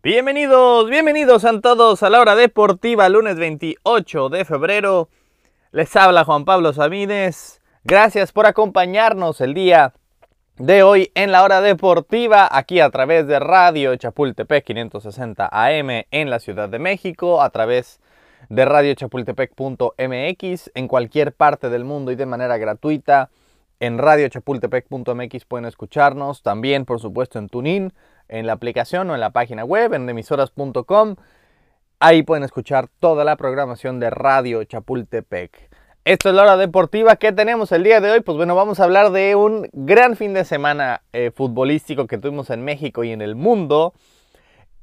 Bienvenidos, bienvenidos a todos a la hora deportiva, lunes 28 de febrero. Les habla Juan Pablo Sabines. Gracias por acompañarnos el día de hoy en la hora deportiva, aquí a través de Radio Chapultepec 560 AM en la Ciudad de México, a través de radiochapultepec.mx en cualquier parte del mundo y de manera gratuita. En radiochapultepec.mx pueden escucharnos, también por supuesto en TuneIn, en la aplicación o en la página web, en emisoras.com. Ahí pueden escuchar toda la programación de Radio Chapultepec. Esto es la hora deportiva que tenemos el día de hoy. Pues bueno, vamos a hablar de un gran fin de semana eh, futbolístico que tuvimos en México y en el mundo.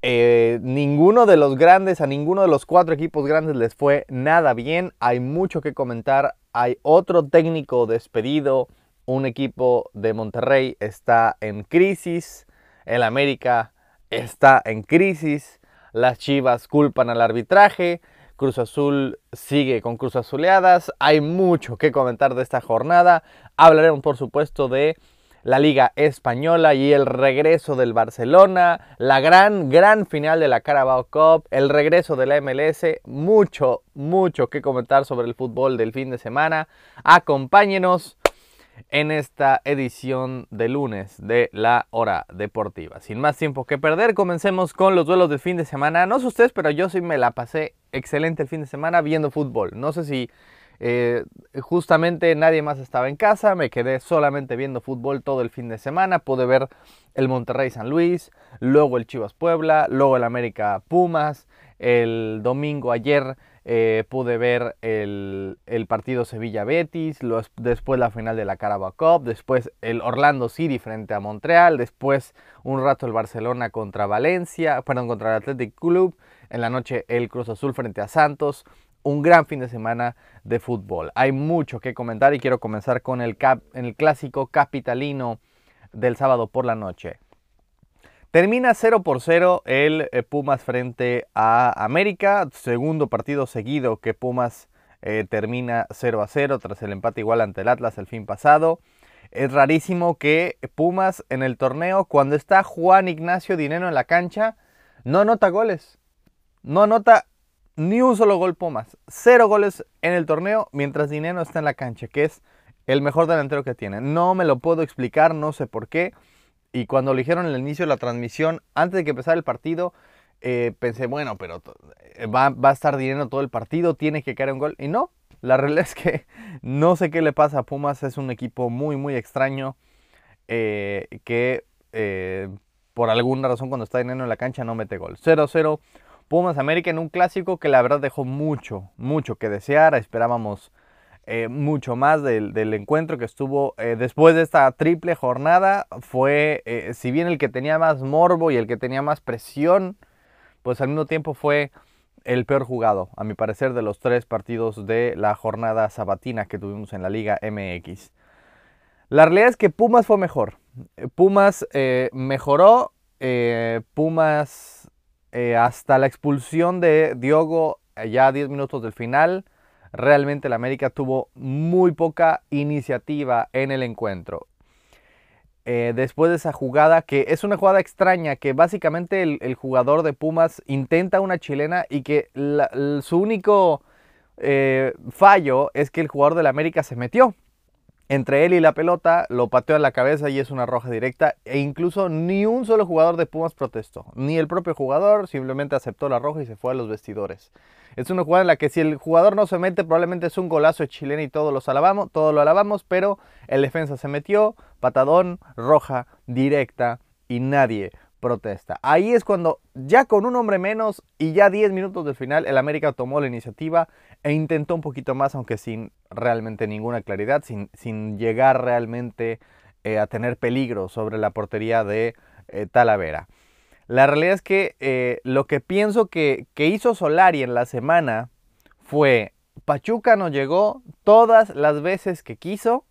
Eh, ninguno de los grandes, a ninguno de los cuatro equipos grandes les fue nada bien. Hay mucho que comentar. Hay otro técnico despedido. Un equipo de Monterrey está en crisis. El América está en crisis. Las Chivas culpan al arbitraje. Cruz Azul sigue con Cruz Azuleadas. Hay mucho que comentar de esta jornada. Hablaremos, por supuesto, de la Liga Española y el regreso del Barcelona, la gran, gran final de la Carabao Cup, el regreso de la MLS, mucho, mucho que comentar sobre el fútbol del fin de semana. Acompáñenos en esta edición de lunes de la hora deportiva. Sin más tiempo que perder, comencemos con los duelos del fin de semana. No sé ustedes, pero yo sí me la pasé excelente el fin de semana viendo fútbol. No sé si eh, justamente nadie más estaba en casa, me quedé solamente viendo fútbol todo el fin de semana. Pude ver el Monterrey San Luis, luego el Chivas Puebla, luego el América Pumas. El domingo ayer eh, pude ver el, partido Sevilla-Betis, después la final de la Carabao Cup, después el Orlando City frente a Montreal, después un rato el Barcelona contra Valencia, perdón, contra el Athletic Club, en la noche el Cruz Azul frente a Santos, un gran fin de semana de fútbol. Hay mucho que comentar y quiero comenzar con el, el clásico capitalino del sábado por la noche. Termina 0 por 0 el eh, Pumas frente a América. Segundo partido seguido que Pumas eh, termina 0 a 0 tras el empate igual ante el Atlas el fin pasado. Es rarísimo que Pumas en el torneo, cuando está Juan Ignacio Dinero en la cancha, no anota goles. No anota ni un solo gol Pumas. Cero goles en el torneo mientras Dinero está en la cancha, que es el mejor delantero que tiene. No me lo puedo explicar, no sé por qué. Y cuando lo dijeron en el inicio de la transmisión, antes de que empezara el partido, eh, pensé, bueno, pero eh, va, a estar dinero todo el partido, tiene que caer un gol. Y no, la realidad es que no sé qué le pasa a Pumas, es un equipo muy, muy extraño eh, que por alguna razón cuando está dinero en la cancha no mete gol. 0-0 Pumas América en un clásico que la verdad dejó mucho, mucho que desear. Esperábamos eh, mucho más del, encuentro que estuvo eh, después de esta triple jornada. Fue, eh, si bien el que tenía más morbo y el que tenía más presión, pues al mismo tiempo fue el peor jugado, a mi parecer, de los tres partidos de la jornada sabatina que tuvimos en la Liga MX. La realidad es que Pumas fue mejor. Pumas mejoró. Pumas hasta la expulsión de Diogo ya a 10 minutos del final realmente el América tuvo muy poca iniciativa en el encuentro. Eh, después de esa jugada, que es una jugada extraña, que básicamente el, jugador de Pumas intenta una chilena y que su único eh, fallo es que el jugador del América se metió entre él y la pelota, lo pateó a la cabeza y es una roja directa. E incluso ni un solo jugador de Pumas protestó. Ni el propio jugador, simplemente aceptó la roja y se fue a los vestidores. Es una jugada en la que si el jugador no se mete, probablemente es un golazo de chilena y todos los alabamos, todos lo alabamos, pero el defensa se metió, patadón, roja, directa y nadie protesta. Ahí es cuando ya con un hombre menos y ya 10 minutos del final el América tomó la iniciativa e intentó un poquito más, aunque sin realmente ninguna claridad, sin, sin llegar realmente eh, a tener peligro sobre la portería de eh, Talavera. La realidad es que eh, lo que pienso que, hizo Solari en la semana fue, Pachuca nos llegó todas las veces que quiso,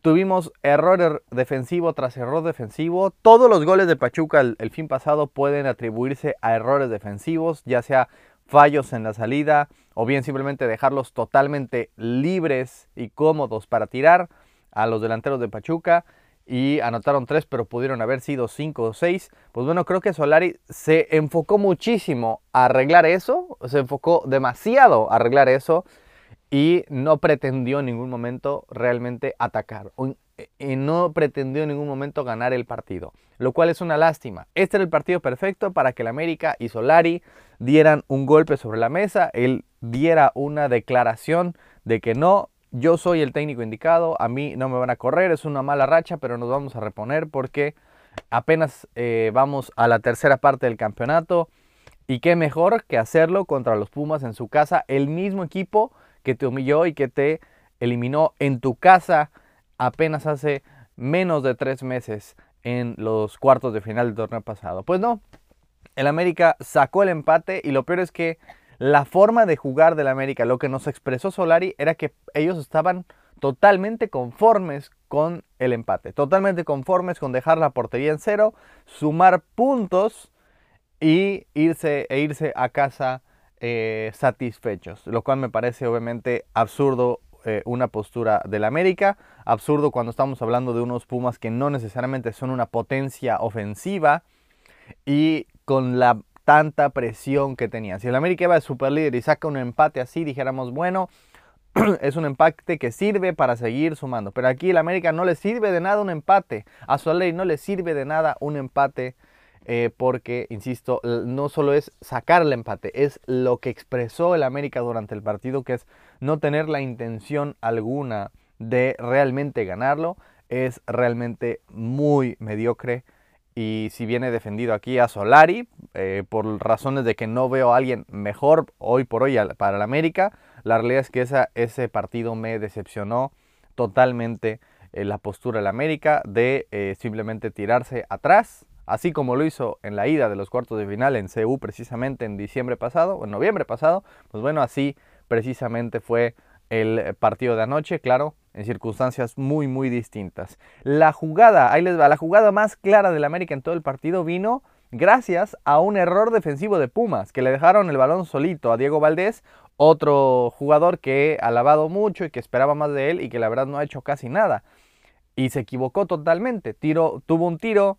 Tuvimos error defensivo tras error defensivo. Todos los goles de Pachuca el, el, fin pasado pueden atribuirse a errores defensivos, ya sea fallos en la salida o bien simplemente dejarlos totalmente libres y cómodos para tirar a los delanteros de Pachuca. y anotaron tres, pero pudieron haber sido cinco o seis. Pues bueno, creo que Solari se enfocó muchísimo a arreglar eso, se enfocó demasiado a arreglar eso y no pretendió en ningún momento realmente atacar. Y no pretendió en ningún momento ganar el partido, lo cual es una lástima. Este era el partido perfecto para que el América y Solari dieran un golpe sobre la mesa, él diera una declaración de que no, yo soy el técnico indicado, a mí no me van a correr, es una mala racha, pero nos vamos a reponer porque apenas eh, vamos a la tercera parte del campeonato. Y qué mejor que hacerlo contra los Pumas en su casa, el mismo equipo que te humilló y que te eliminó en tu casa apenas hace menos de tres meses en los cuartos de final del torneo pasado. Pues no, el América sacó el empate y lo peor es que la forma de jugar del América, lo que nos expresó Solari era que ellos estaban totalmente conformes con el empate, totalmente conformes con dejar la portería en cero, sumar puntos y irse, e irse a casa eh, satisfechos, lo cual me parece obviamente absurdo eh, una postura del América, absurdo cuando estamos hablando de unos Pumas que no necesariamente son una potencia ofensiva y con la tanta presión que tenía. Si el América iba de super líder y saca un empate así, dijéramos, bueno, es un empate que sirve para seguir sumando. Pero aquí el América no le sirve de nada un empate. A Soler no le sirve de nada un empate eh, porque, insisto, no solo es sacar el empate, es lo que expresó el América durante el partido, que es no tener la intención alguna de realmente ganarlo. Es realmente muy mediocre y si viene defendido aquí a Solari, eh, por razones de que no veo a alguien mejor hoy por hoy para el América, la realidad es que ese partido me decepcionó totalmente eh, la postura del América de simplemente tirarse atrás, así como lo hizo en la ida de los cuartos de final en CU precisamente en diciembre pasado, o en noviembre pasado, pues bueno, así precisamente fue el partido de anoche, claro, en circunstancias muy, muy distintas. La jugada, ahí les va, la jugada más clara del América en todo el partido vino gracias a un error defensivo de Pumas, que le dejaron el balón solito a Diego Valdés, otro jugador que he alabado mucho y que esperaba más de él y que la verdad no ha hecho casi nada. Y se equivocó totalmente, tiro, tuvo un tiro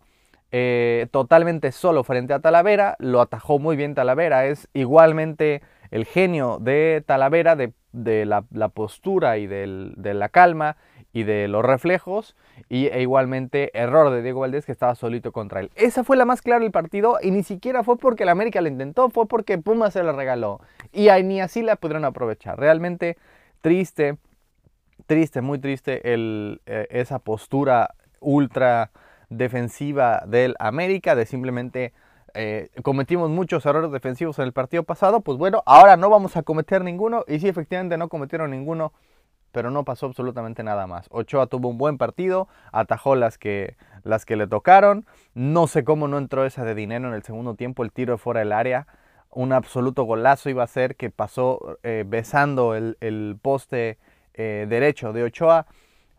eh, totalmente solo frente a Talavera, lo atajó muy bien Talavera, es igualmente el genio de Talavera de de la, postura y de la calma y de los reflejos y e igualmente error de Diego Valdés que estaba solito contra él. Esa fue la más clara del partido y ni siquiera fue porque el América la intentó, fue porque Puma se la regaló y ni así la pudieron aprovechar. Realmente triste, triste, muy triste el, eh, esa postura ultra defensiva del América de simplemente eh, cometimos muchos errores defensivos en el partido pasado, pues bueno, ahora no vamos a cometer ninguno. Y sí, efectivamente no cometieron ninguno, pero no pasó absolutamente nada más. Ochoa tuvo un buen partido, atajó las que, las que le tocaron. No sé cómo no entró esa de dinero en el segundo tiempo, el tiro fuera del área. Un absoluto golazo iba a ser que pasó eh, besando el, poste eh, derecho de Ochoa.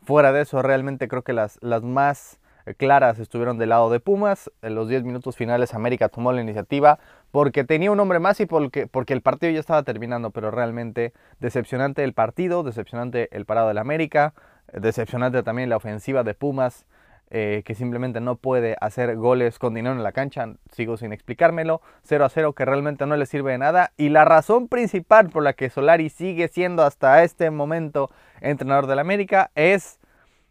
Fuera de eso, realmente creo que las, las más claras estuvieron del lado de Pumas. En los 10 minutos finales América tomó la iniciativa porque tenía un hombre más y porque, porque el partido ya estaba terminando, pero realmente decepcionante el partido, decepcionante el parado del América, decepcionante también la ofensiva de Pumas. Eh, que simplemente no puede hacer goles con dinero en la cancha, sigo sin explicármelo, 0 a 0 que realmente no le sirve de nada y la razón principal por la que Solari sigue siendo hasta este momento entrenador del América es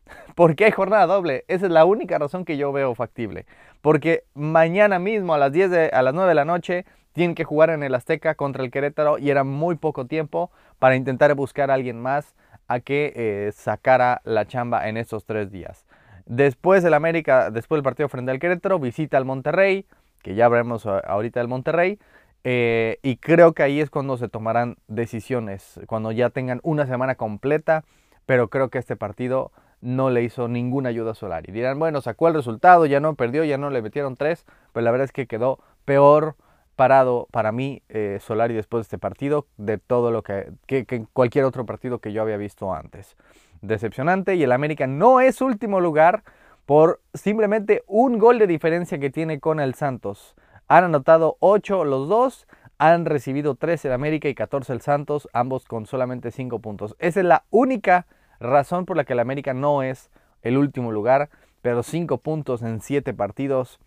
porque hay jornada doble. Esa es la única razón que yo veo factible. Porque mañana mismo a las, 10 a las 9 de la noche tienen que jugar en el Azteca contra el Querétaro y era muy poco tiempo para intentar buscar a alguien más a que eh, sacara la chamba en estos tres días. Después del América, después del partido frente al Querétaro, visita al Monterrey, que ya veremos ahorita el Monterrey. Eh, y creo que ahí es cuando se tomarán decisiones, cuando ya tengan una semana completa. Pero creo que este partido no le hizo ninguna ayuda a Solari. Dirán, bueno, sacó el resultado, ya no perdió, ya no le metieron tres, pero la verdad es que quedó peor parado para mí eh, Solari después de este partido de todo lo que, que, cualquier otro partido que yo había visto antes. Decepcionante y el América no es último lugar por simplemente un gol de diferencia que tiene con el Santos. Han anotado 8 los dos, han recibido 13 el América y 14 el Santos, ambos con solamente 5 puntos. Esa es la única razón por la que el América no es el último lugar. pero 5 puntos en 7 partidos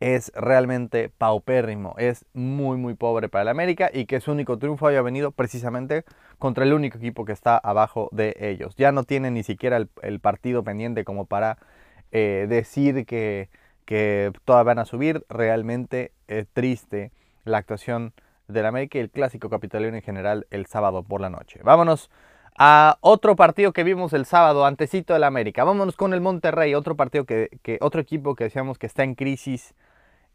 es realmente paupérrimo, es muy muy pobre para el América y que su único triunfo haya venido precisamente contra el único equipo que está abajo de ellos. Ya no tiene ni siquiera el, partido pendiente como para eh, decir que, que todas van a subir. Realmente es triste la actuación del América y el clásico capitalino en general el sábado por la noche. Vámonos a otro partido que vimos el sábado, antecito del América. Vámonos con el Monterrey, otro partido que, otro equipo que decíamos que está en crisis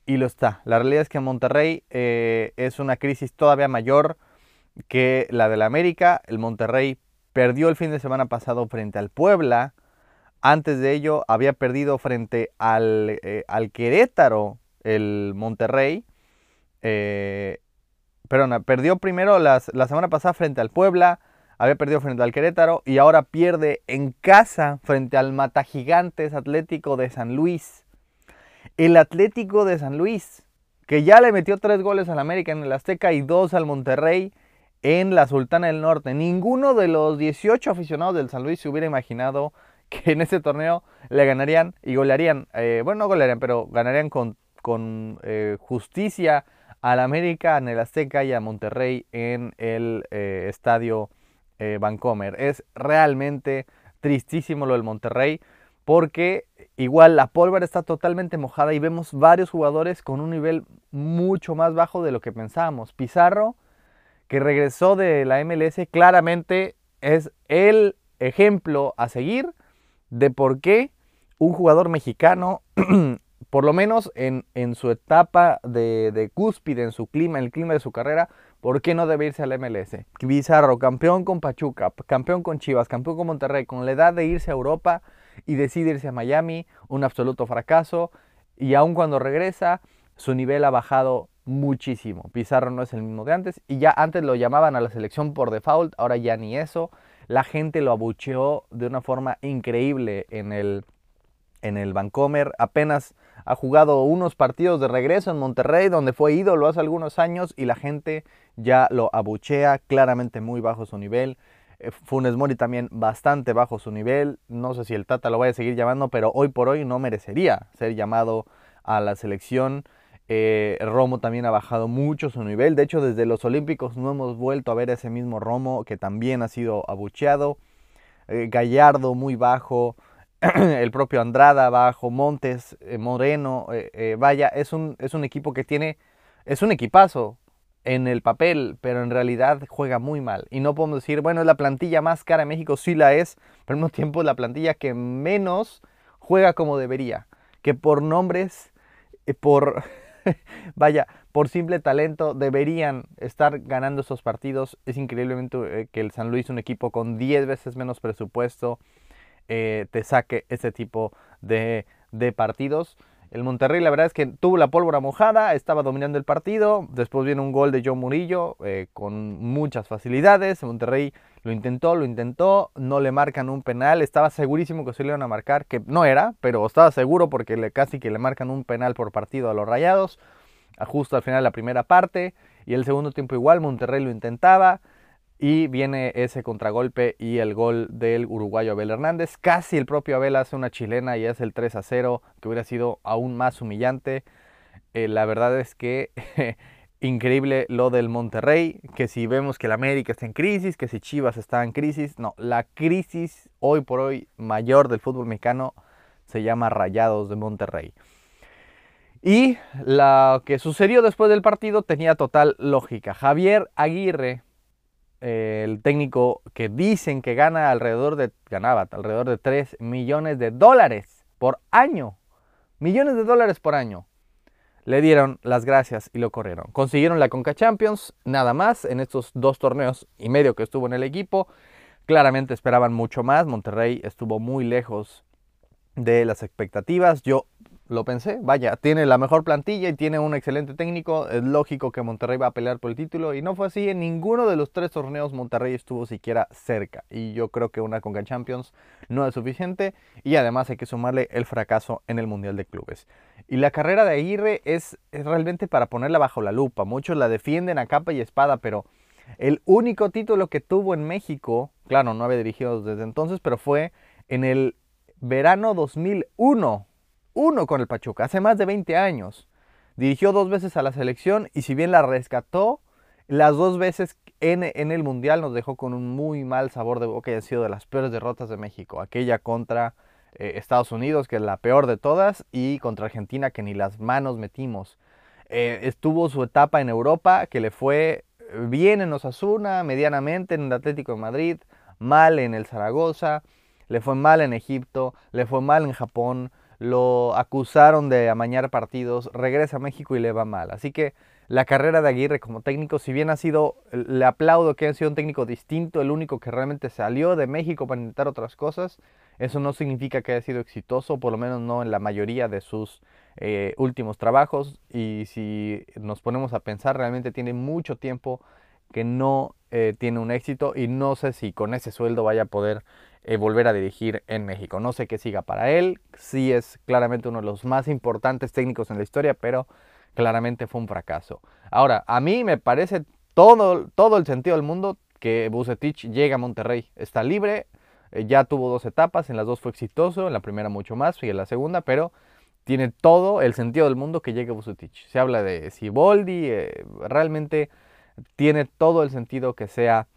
y lo está. La realidad es que Monterrey eh, es una crisis todavía mayor que la del América. El Monterrey perdió el fin de semana pasado frente al Puebla. Antes de ello había perdido frente al, eh, al Querétaro el Monterrey. Eh, perdón, perdió primero la semana pasada frente al Puebla había perdido frente al Querétaro y ahora pierde en casa frente al Matagigantes Atlético de San Luis. El Atlético de San Luis, que ya le metió tres goles al América en el Azteca y dos al Monterrey en la Sultana del Norte. Ninguno de los 18 aficionados del San Luis se hubiera imaginado que en ese torneo le ganarían y golearían, eh, bueno, no golearían, pero ganarían con, con eh, justicia al América en el Azteca y a Monterrey en el eh, estadio eh. Es realmente tristísimo lo del Monterrey porque igual la pólvora está totalmente mojada y vemos varios jugadores con un nivel mucho más bajo de lo que pensábamos. Pizarro, que regresó de la MLS, claramente es el ejemplo a seguir de por qué un jugador mexicano, por lo menos en, su etapa de, de, cúspide, en su clima, en el clima de su carrera, ¿Por qué no debe irse al MLS? Bizarro, campeón con Pachuca, campeón con Chivas, campeón con Monterrey, con la edad de irse a Europa y decide irse a Miami, un absoluto fracaso. Y aun cuando regresa, su nivel ha bajado muchísimo. Pizarro no es el mismo de antes y ya antes lo llamaban a la selección por default, ahora ya ni eso. La gente lo abucheó de una forma increíble en el, en el Vancomer. Apenas ha jugado unos partidos de regreso en Monterrey, donde fue ídolo hace algunos años y la gente ya lo abuchea, claramente muy bajo su nivel. Eh, Funes Mori también bastante bajo su nivel. No sé si el Tata lo vaya a seguir llamando, pero hoy por hoy no merecería ser llamado a la selección. Eh, Romo también ha bajado mucho su nivel. De hecho, desde los Olímpicos no hemos vuelto a ver ese mismo Romo que también ha sido abucheado. Eh, Gallardo muy bajo. el propio Andrada bajo. Montes, Moreno. vaya, es un, es un equipo que tiene. Es un equipazo en el papel, pero en realidad juega muy mal. Y no podemos decir, bueno, es la plantilla más cara en México, sí la es, pero al mismo tiempo es la plantilla que menos juega como debería. Que por nombres, eh, por, vaya, por simple talento deberían estar ganando esos partidos. Es increíblemente eh, que el San Luis, un equipo con 10 veces menos presupuesto, eh, te saque ese tipo de, de partidos. El Monterrey la verdad es que tuvo la pólvora mojada, estaba dominando el partido, después viene un gol de John Murillo eh, con muchas facilidades, el Monterrey lo intentó, lo intentó, no le marcan un penal, estaba segurísimo que se le iban a marcar, que no era, pero estaba seguro porque casi que le marcan un penal por partido a los Rayados, justo al final de la primera parte, y el segundo tiempo igual, Monterrey lo intentaba, y viene ese contragolpe y el gol del uruguayo Abel Hernández. Casi el propio Abel hace una chilena y es el 3 a 0, que hubiera sido aún más humillante. Eh, la verdad es que increíble lo del Monterrey, que si vemos que el América está en crisis, que si Chivas está en crisis, no, la crisis hoy por hoy mayor del fútbol mexicano se llama Rayados de Monterrey. Y lo que sucedió después del partido tenía total lógica. Javier Aguirre el técnico que dicen que gana alrededor de, ganaba alrededor de 3 millones de dólares por año. Millones de dólares por año. Le dieron las gracias y lo corrieron. Consiguieron la Conca Champions, nada más, en estos dos torneos y medio que estuvo en el equipo. Claramente esperaban mucho más. Monterrey estuvo muy lejos de las expectativas. Yo lo pensé, vaya, tiene la mejor plantilla y tiene un excelente técnico, es lógico que Monterrey va a pelear por el título y no fue así, en ninguno de los tres torneos Monterrey estuvo siquiera cerca y yo creo que una Conca Champions no es suficiente y además hay que sumarle el fracaso en el Mundial de Clubes. Y la carrera de Aguirre es, es realmente para ponerla bajo la lupa, muchos la defienden a capa y espada, pero el único título que tuvo en México, claro, no había dirigido desde entonces, pero fue en el verano 2001. Uno con el Pachuca, hace más de 20 años. Dirigió dos veces a la selección y si bien la rescató, las dos veces en, el Mundial nos dejó con un muy mal sabor de boca y ha sido de las peores derrotas de México. Aquella contra eh, Estados Unidos, que es la peor de todas, y contra Argentina, que ni las manos metimos. Eh, estuvo su etapa en Europa, que le fue bien en Osasuna, medianamente en el Atlético de Madrid, mal en el Zaragoza, le fue mal en Egipto, le fue mal en Japón, lo acusaron de amañar partidos, regresa a México y le va mal. Así que la carrera de Aguirre como técnico, si bien ha sido, le aplaudo que haya sido un técnico distinto, el único que realmente salió de México para intentar otras cosas, eso no significa que haya sido exitoso, por lo menos no en la mayoría de sus eh, últimos trabajos. Y si nos ponemos a pensar, realmente tiene mucho tiempo que no eh, tiene un éxito y no sé si con ese sueldo vaya a poder eh, volver a dirigir en México. No sé qué siga para él, sí es claramente uno de los más importantes técnicos en la historia, pero claramente fue un fracaso. Ahora, a mí me parece todo, todo el sentido del mundo que Bucetich llega a Monterrey. Está libre, eh, ya tuvo dos etapas, en las dos fue exitoso, en la primera mucho más y en la segunda, pero tiene todo el sentido del mundo que llegue Bucetich. Se habla de Siboldi, eh, realmente tiene todo el sentido que sea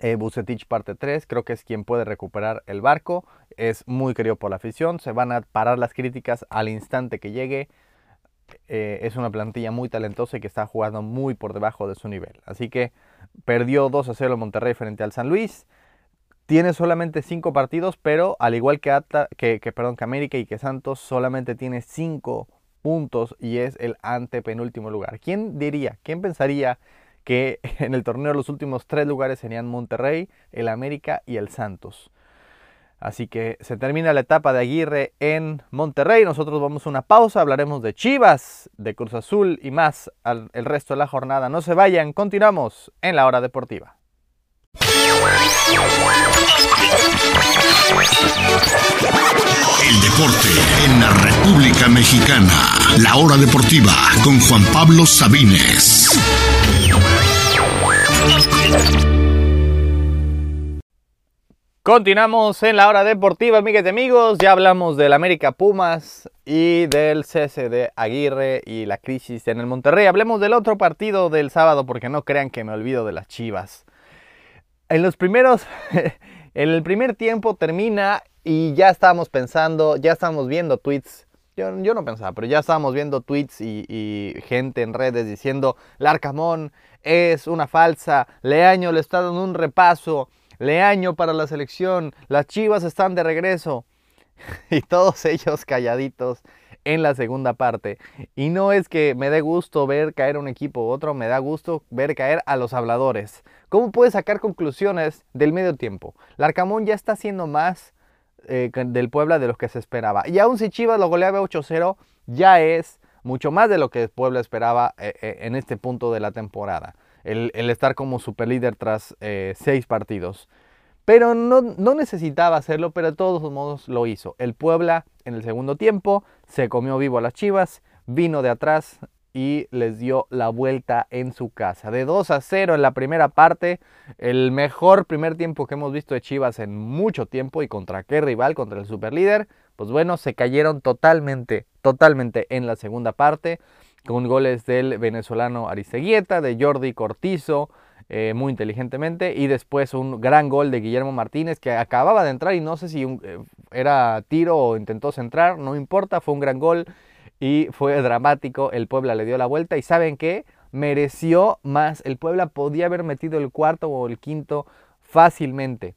eh, Bucetich parte 3, creo que es quien puede recuperar el barco, es muy querido por la afición, se van a parar las críticas al instante que llegue, eh, es una plantilla muy talentosa y que está jugando muy por debajo de su nivel. Así que perdió 2 a 0 Monterrey frente al San Luis. Tiene solamente 5 partidos, pero al igual que, que, perdón, que América y que Santos, solamente tiene 5 puntos y es el antepenúltimo lugar. ¿Quién diría, quién pensaría que en el torneo los últimos 3 lugares serían Monterrey, el América y el Santos? Así que se termina la etapa de Aguirre en Monterrey. Nosotros vamos a una pausa, hablaremos de Chivas, de Cruz Azul y más el resto de la jornada. No se vayan, continuamos en la hora deportiva. El deporte en la República Mexicana. La hora deportiva con Juan Pablo Sabines. Continuamos en la hora deportiva, amigas y amigos. Ya hablamos del América Pumas y del cese de Aguirre y la crisis en el Monterrey. Hablemos del otro partido del sábado porque no crean que me olvido de las Chivas. En los primeros, en el primer tiempo termina y ya estábamos pensando, ya estábamos viendo tweets. Yo, no pensaba, pero ya estábamos viendo tweets y, y gente en redes diciendo, Larcamón es una falsa, Leaño le está dando un repaso Leaño para la selección, las Chivas están de regreso. Y todos ellos calladitos en la segunda parte. Y no es que me dé gusto ver caer un equipo u otro, me da gusto ver caer a los habladores. ¿Cómo puedes sacar conclusiones del medio tiempo? Larcamón ya está haciendo más eh, del Puebla de lo que se esperaba. Y aún si Chivas lo goleaba 8-0, ya es mucho más de lo que Puebla esperaba eh, eh, en este punto de la temporada el, estar como superlíder tras seis partidos. Pero no, no, necesitaba hacerlo, pero de todos modos lo hizo. El Puebla en el segundo tiempo se comió vivo a las Chivas, vino de atrás y les dio la vuelta en su casa. De 2 a 0 en la primera parte, el mejor primer tiempo que hemos visto de Chivas en mucho tiempo y contra qué rival, contra el superlíder. Pues bueno, se cayeron totalmente, totalmente en la segunda parte con goles del venezolano Aristeguieta, de Jordi Cortizo, eh, muy inteligentemente, y después un gran gol de Guillermo Martínez que acababa de entrar y no sé si eh, era tiro o intentó centrar, no importa, fue un gran gol y fue dramático, el Puebla le dio la vuelta y saben qué, mereció más, el Puebla podía haber metido el cuarto o el quinto fácilmente.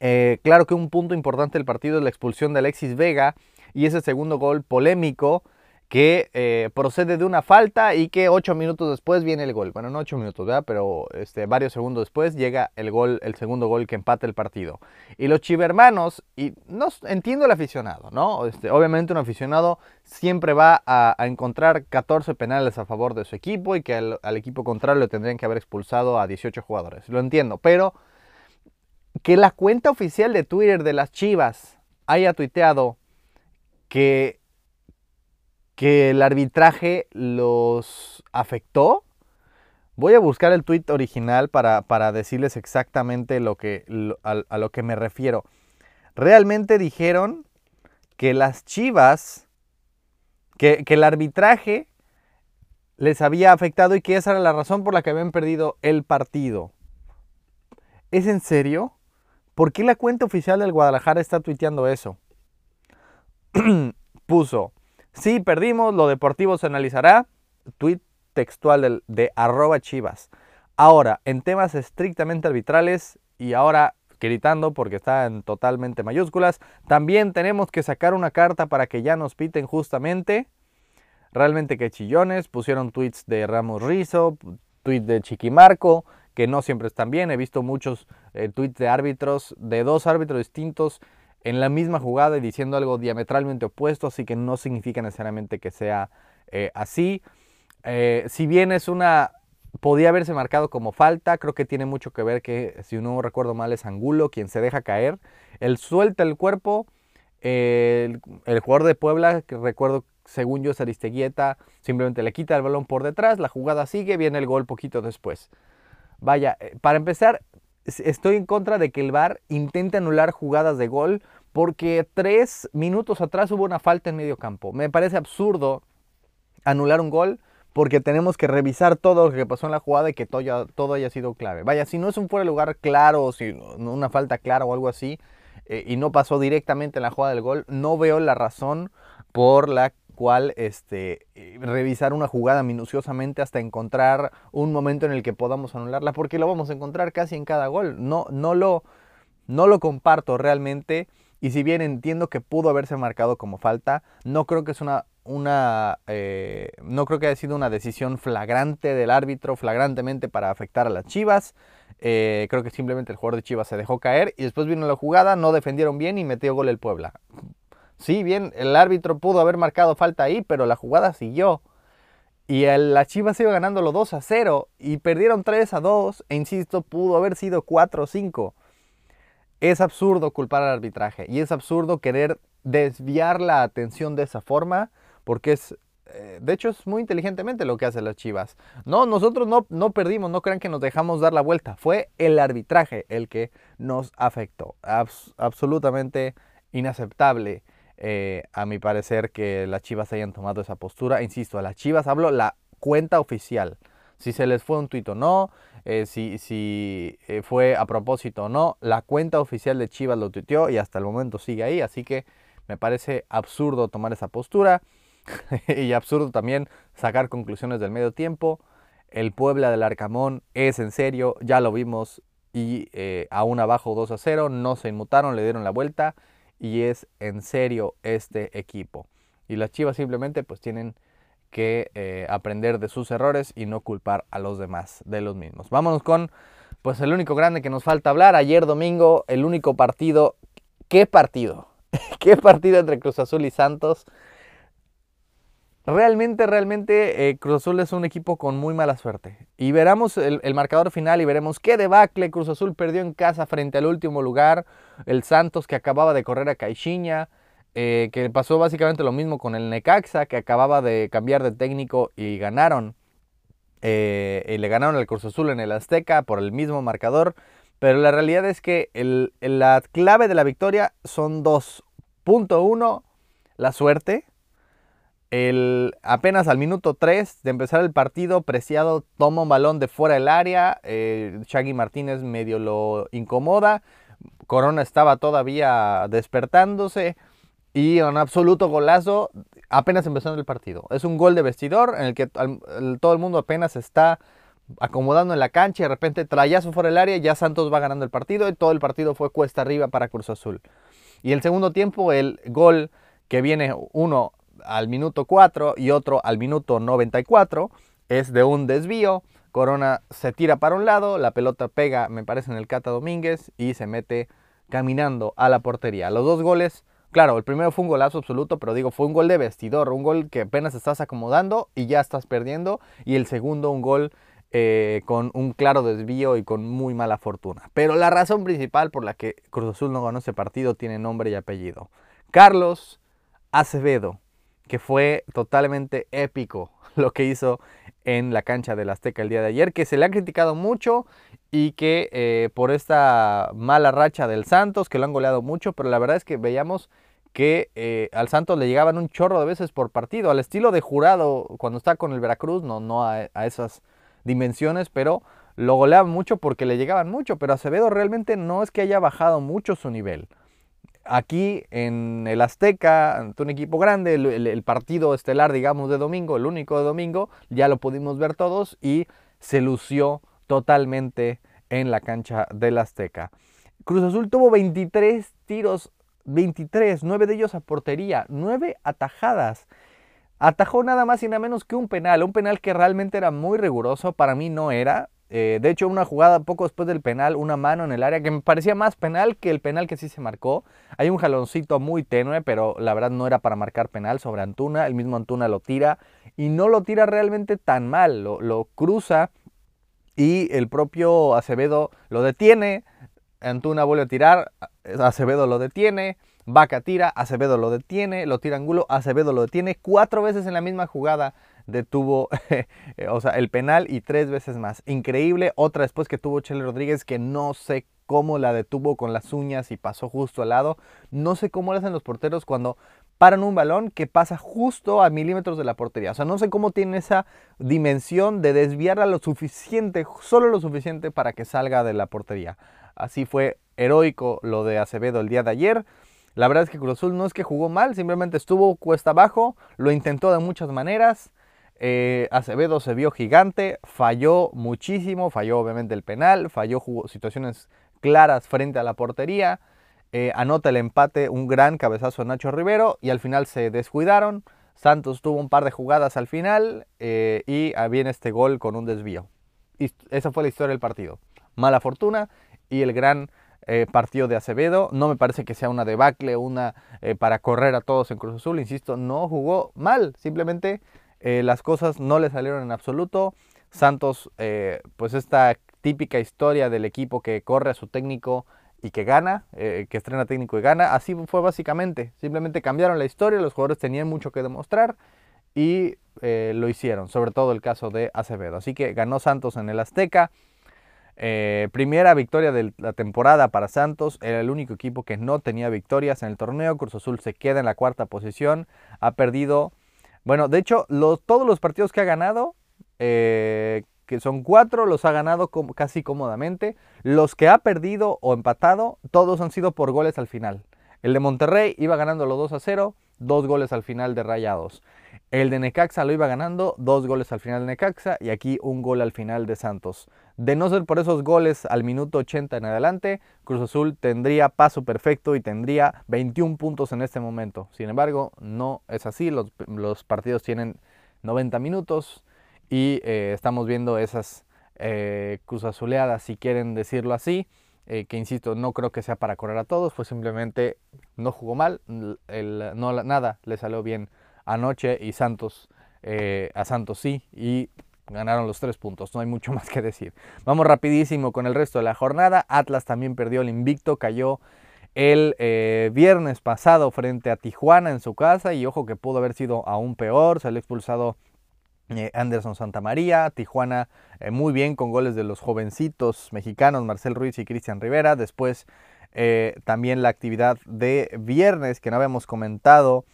Eh, claro que un punto importante del partido es la expulsión de Alexis Vega y ese segundo gol polémico que eh, procede de una falta y que ocho minutos después viene el gol. Bueno, no ocho minutos, ¿verdad? Pero este, varios segundos después llega el gol, el segundo gol que empata el partido. Y los chivermanos, y no entiendo el aficionado, ¿no? Este, obviamente un aficionado siempre va a, encontrar 14 penales a favor de su equipo y que al, al equipo contrario le tendrían que haber expulsado a 18 jugadores. Lo entiendo, pero que la cuenta oficial de Twitter de las Chivas haya tuiteado que que el arbitraje los afectó. Voy a buscar el tweet original para, decirles exactamente lo que, a, lo que me refiero. Realmente dijeron que las Chivas, que, que el arbitraje les había afectado y que esa era la razón por la que habían perdido el partido. ¿Es en serio? ¿Por qué la cuenta oficial del Guadalajara está tuiteando eso? Puso, sí, perdimos, lo deportivo se analizará. Tweet textual de arroba chivas. Ahora, en temas estrictamente arbitrales y ahora gritando porque está en totalmente mayúsculas, también tenemos que sacar una carta para que ya nos piten justamente. Realmente que chillones, pusieron tweets de Ramos Rizo, tweets de Chiquimarco, que no siempre están bien. He visto muchos eh, tweets de árbitros, de dos árbitros distintos en la misma jugada y diciendo algo diametralmente opuesto, así que no significa necesariamente que sea eh, así. Eh, si bien es una, podía haberse marcado como falta, creo que tiene mucho que ver que, si no recuerdo mal, es Angulo quien se deja caer. Él suelta el cuerpo, el, el, jugador de Puebla, que recuerdo, según yo, es Aristeguieta, simplemente le quita el balón por detrás, la jugada sigue, viene el gol poquito después. Vaya, eh, para empezar, estoy en contra de que el VAR intente anular jugadas de gol porque tres minutos atrás hubo una falta en medio campo. Me parece absurdo anular un gol porque tenemos que revisar todo lo que pasó en la jugada y que todo, haya sido clave. Vaya, si no es un fuera de lugar claro, o si una falta clara o algo así, eh, y no pasó directamente en la jugada del gol, no veo la razón por la cual este, eh, revisar una jugada minuciosamente hasta encontrar un momento en el que podamos anularla, porque lo vamos a encontrar casi en cada gol. No, no, lo, no lo comparto realmente. Y si bien entiendo que pudo haberse marcado como falta, no creo que es una, una eh, no creo que haya sido una decisión flagrante del árbitro, flagrantemente para afectar a las Chivas. Eh, creo que simplemente el jugador de Chivas se dejó caer y después vino la jugada, no defendieron bien y metió gol el Puebla. Sí, bien, el árbitro pudo haber marcado falta ahí, pero la jugada siguió. Y el, la Chivas iba ganando los 2 a 0 y perdieron 3 a 2. E insisto, pudo haber sido 4 o 5. Es absurdo culpar al arbitraje y es absurdo querer desviar la atención de esa forma porque es, eh, de hecho es muy inteligentemente lo que hacen las Chivas. No, nosotros no, no perdimos, no crean que nos dejamos dar la vuelta. Fue el arbitraje el que nos afectó. absolutamente inaceptable. Eh, a mi parecer, que las Chivas hayan tomado esa postura. Insisto, a las Chivas hablo la cuenta oficial. Si se les fue un tuit o no, eh, si, si eh, fue a propósito o no, la cuenta oficial de Chivas lo tuiteó y hasta el momento sigue ahí. Así que me parece absurdo tomar esa postura y absurdo también sacar conclusiones del medio tiempo. El Puebla del Arcamón es en serio, ya lo vimos y aún abajo 2 a 0, no se inmutaron, le dieron la vuelta y es en serio este equipo. Y las Chivas simplemente pues tienen que eh, aprender de sus errores y no culpar a los demás de los mismos. Vámonos con pues el único grande que nos falta hablar. Ayer domingo el único partido. ¿Qué partido? ¿Qué partido entre Cruz Azul y Santos? Realmente, realmente eh, Cruz Azul es un equipo con muy mala suerte. Y veremos el, marcador final y veremos qué debacle Cruz Azul perdió en casa frente al último lugar. El Santos que acababa de correr a Caixinha, eh, que pasó básicamente lo mismo con el Necaxa, que acababa de cambiar de técnico y ganaron. Eh, y le ganaron al Cruz Azul en el Azteca por el mismo marcador. Pero la realidad es que la clave de la victoria son dos. Punto uno, la suerte el, apenas al minuto 3 de empezar el partido, Preciado toma un balón de fuera del área. Eh, Shaggy Martínez medio lo incomoda. Corona estaba todavía despertándose. Y un absoluto golazo apenas empezando el partido. Es un gol de vestidor en el que todo el mundo apenas está acomodando en la cancha y de repente trayazo fuera del área ya Santos va ganando el partido y todo el partido fue cuesta arriba para Cruz Azul. Y el segundo tiempo el gol que viene uno al minuto 4 y otro al minuto 94. Es de un desvío. Corona se tira para un lado, la pelota pega, me parece, en el Cata Domínguez y se mete caminando a la portería. Los dos goles, claro, el primero fue un golazo absoluto, pero digo, fue un gol de vestidor, un gol que apenas estás acomodando y ya estás perdiendo. Y el segundo, un gol eh, con un claro desvío y con muy mala fortuna. Pero la razón principal por la que Cruz Azul no ganó ese partido tiene nombre y apellido. Carlos Acevedo que fue totalmente épico lo que hizo en la cancha del Azteca el día de ayer, que se le ha criticado mucho y que eh, por esta mala racha del Santos, que lo han goleado mucho, pero la verdad es que veíamos que eh, al Santos le llegaban un chorro de veces por partido, al estilo de jurado cuando está con el Veracruz, no, no a, esas dimensiones, pero lo goleaban mucho porque le llegaban mucho, pero Acevedo realmente no es que haya bajado mucho su nivel. Aquí en el Azteca, ante un equipo grande, el, partido estelar, digamos, de domingo, el único de domingo, ya lo pudimos ver todos y se lució totalmente en la cancha del Azteca. Cruz Azul tuvo 23 tiros 23, 9 de ellos a portería, 9 atajadas. Atajó nada más y nada menos que un penal, un penal que realmente era muy riguroso, para mí no era. Eh, de hecho, una jugada poco después del penal, una mano en el área que me parecía más penal que el penal que sí se marcó. Hay un jaloncito muy tenue, pero la verdad no era para marcar penal sobre Antuna. El mismo Antuna lo tira y no lo tira realmente tan mal, lo, lo cruza y el propio Acevedo lo detiene. Antuna vuelve a tirar, Acevedo lo detiene, Vaca tira, Acevedo lo detiene, lo tira Angulo, Acevedo lo detiene, cuatro veces en la misma jugada detuvo o sea, el penal y tres veces más. Increíble, otra después que tuvo Chele Rodríguez que no sé cómo la detuvo con las uñas y pasó justo al lado. No sé cómo le hacen los porteros cuando paran un balón que pasa justo a milímetros de la portería. O sea, no sé cómo tiene esa dimensión de desviarla lo suficiente, solo lo suficiente para que salga de la portería. Así fue heroico lo de Acevedo el día de ayer. La verdad es que Cruz Azul no es que jugó mal, simplemente estuvo cuesta abajo, lo intentó de muchas maneras. Eh, Acevedo se vio gigante, falló muchísimo, falló obviamente el penal, falló situaciones claras frente a la portería. Eh, anota el empate, un gran cabezazo de Nacho Rivero y al final se descuidaron. Santos tuvo un par de jugadas al final eh, y viene este gol con un desvío. Y esa fue la historia del partido. Mala fortuna y el gran eh, partido de Acevedo. No me parece que sea una debacle, una para correr a todos en Cruz Azul. Insisto, no jugó mal. Simplemente eh, las cosas no le salieron en absoluto. Santos, pues esta típica historia del equipo que corre a su técnico y que gana, que estrena técnico y gana. Así fue básicamente. Simplemente cambiaron la historia, los jugadores tenían mucho que demostrar y lo hicieron, sobre todo el caso de Acevedo. Así que ganó Santos en el Azteca. Eh, primera victoria de la temporada para Santos. Era el único equipo que no tenía victorias en el torneo. Cruz Azul se queda en la cuarta posición. Ha perdido. Bueno, de hecho, todos los partidos que ha ganado, eh, que son cuatro, los ha ganado casi cómodamente. Los que ha perdido o empatado, todos han sido por goles al final. El de Monterrey iba ganando los 2 a 0, dos goles al final de Rayados. El de Necaxa lo iba ganando, dos goles al final de Necaxa y aquí un gol al final de Santos. De no ser por esos goles al minuto 80 en adelante, Cruz Azul tendría paso perfecto y tendría 21 puntos en este momento. Sin embargo, no es así, los, partidos tienen 90 minutos y eh, estamos viendo esas eh, Cruz Azuleadas, si quieren decirlo así. Eh, que insisto, no creo que sea para correr a todos, fue simplemente no jugó mal, el, no, nada le salió bien anoche y Santos, eh, a Santos sí, y ganaron los tres puntos, no hay mucho más que decir. Vamos rapidísimo con el resto de la jornada, Atlas también perdió el invicto, cayó el eh, viernes pasado frente a Tijuana en su casa y ojo que pudo haber sido aún peor, le expulsado eh, Anderson Santamaría, Tijuana muy bien con goles de los jovencitos mexicanos Marcel Ruiz y Cristian Rivera, después también la actividad de viernes que no habíamos comentado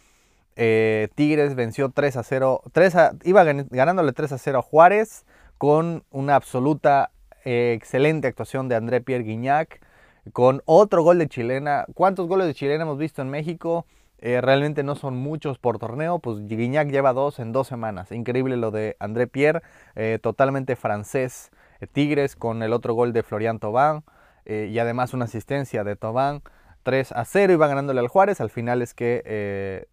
eh, Tigres venció 3 a 0, 3 iba ganándole 3 a 0 a Juárez con una absoluta eh, excelente actuación de André Pierre Guignac, con otro gol de chilena. ¿Cuántos goles de chilena hemos visto en México? Eh, realmente no son muchos por torneo, pues Guignac lleva dos en dos semanas. Increíble lo de André Pierre, totalmente francés. Tigres con el otro gol de Florian Thauvin y además una asistencia de Thauvin. 3 a 0 iba ganándole al Juárez, al final es que eh,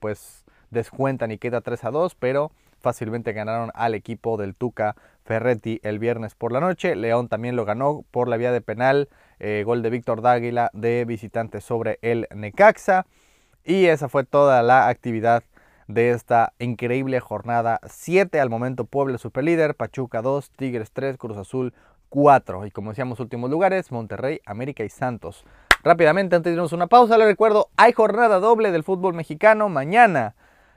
pues descuentan y queda 3 a 2, pero fácilmente ganaron al equipo del Tuca Ferretti el viernes por la noche. León también lo ganó por la vía de penal, eh, gol de Víctor Dáguila de visitante sobre el Necaxa. Y esa fue toda la actividad de esta increíble jornada 7. Al momento Puebla superlíder, Pachuca 2, Tigres 3, Cruz Azul 4. Y como decíamos últimos lugares, Monterrey, América y Santos. Rápidamente, antes de irnos una pausa, les recuerdo, hay jornada doble del fútbol mexicano mañana.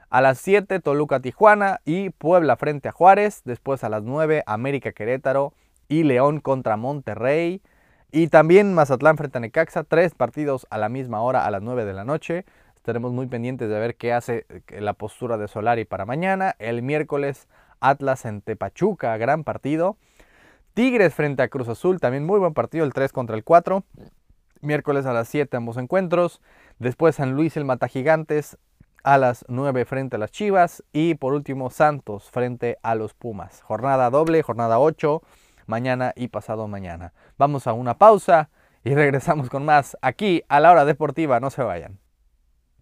A las 7 Toluca Tijuana y Puebla frente a Juárez. Después a las 9 América Querétaro y León contra Monterrey. Y también Mazatlán frente a Necaxa, tres partidos a la misma hora, a las 9 de la noche. Estaremos muy pendientes de ver qué hace eh, la postura de Solari para mañana. El miércoles Atlas en Tepachuca, gran partido. Tigres frente a Cruz Azul, también muy buen partido, el 3 contra el 4. Miércoles a las 7 ambos encuentros. Después San Luis el Mata Gigantes a las 9 frente a las Chivas. Y por último Santos frente a los Pumas. Jornada doble, jornada 8 mañana y pasado mañana. Vamos a una pausa y regresamos con más aquí a la hora deportiva. No se vayan.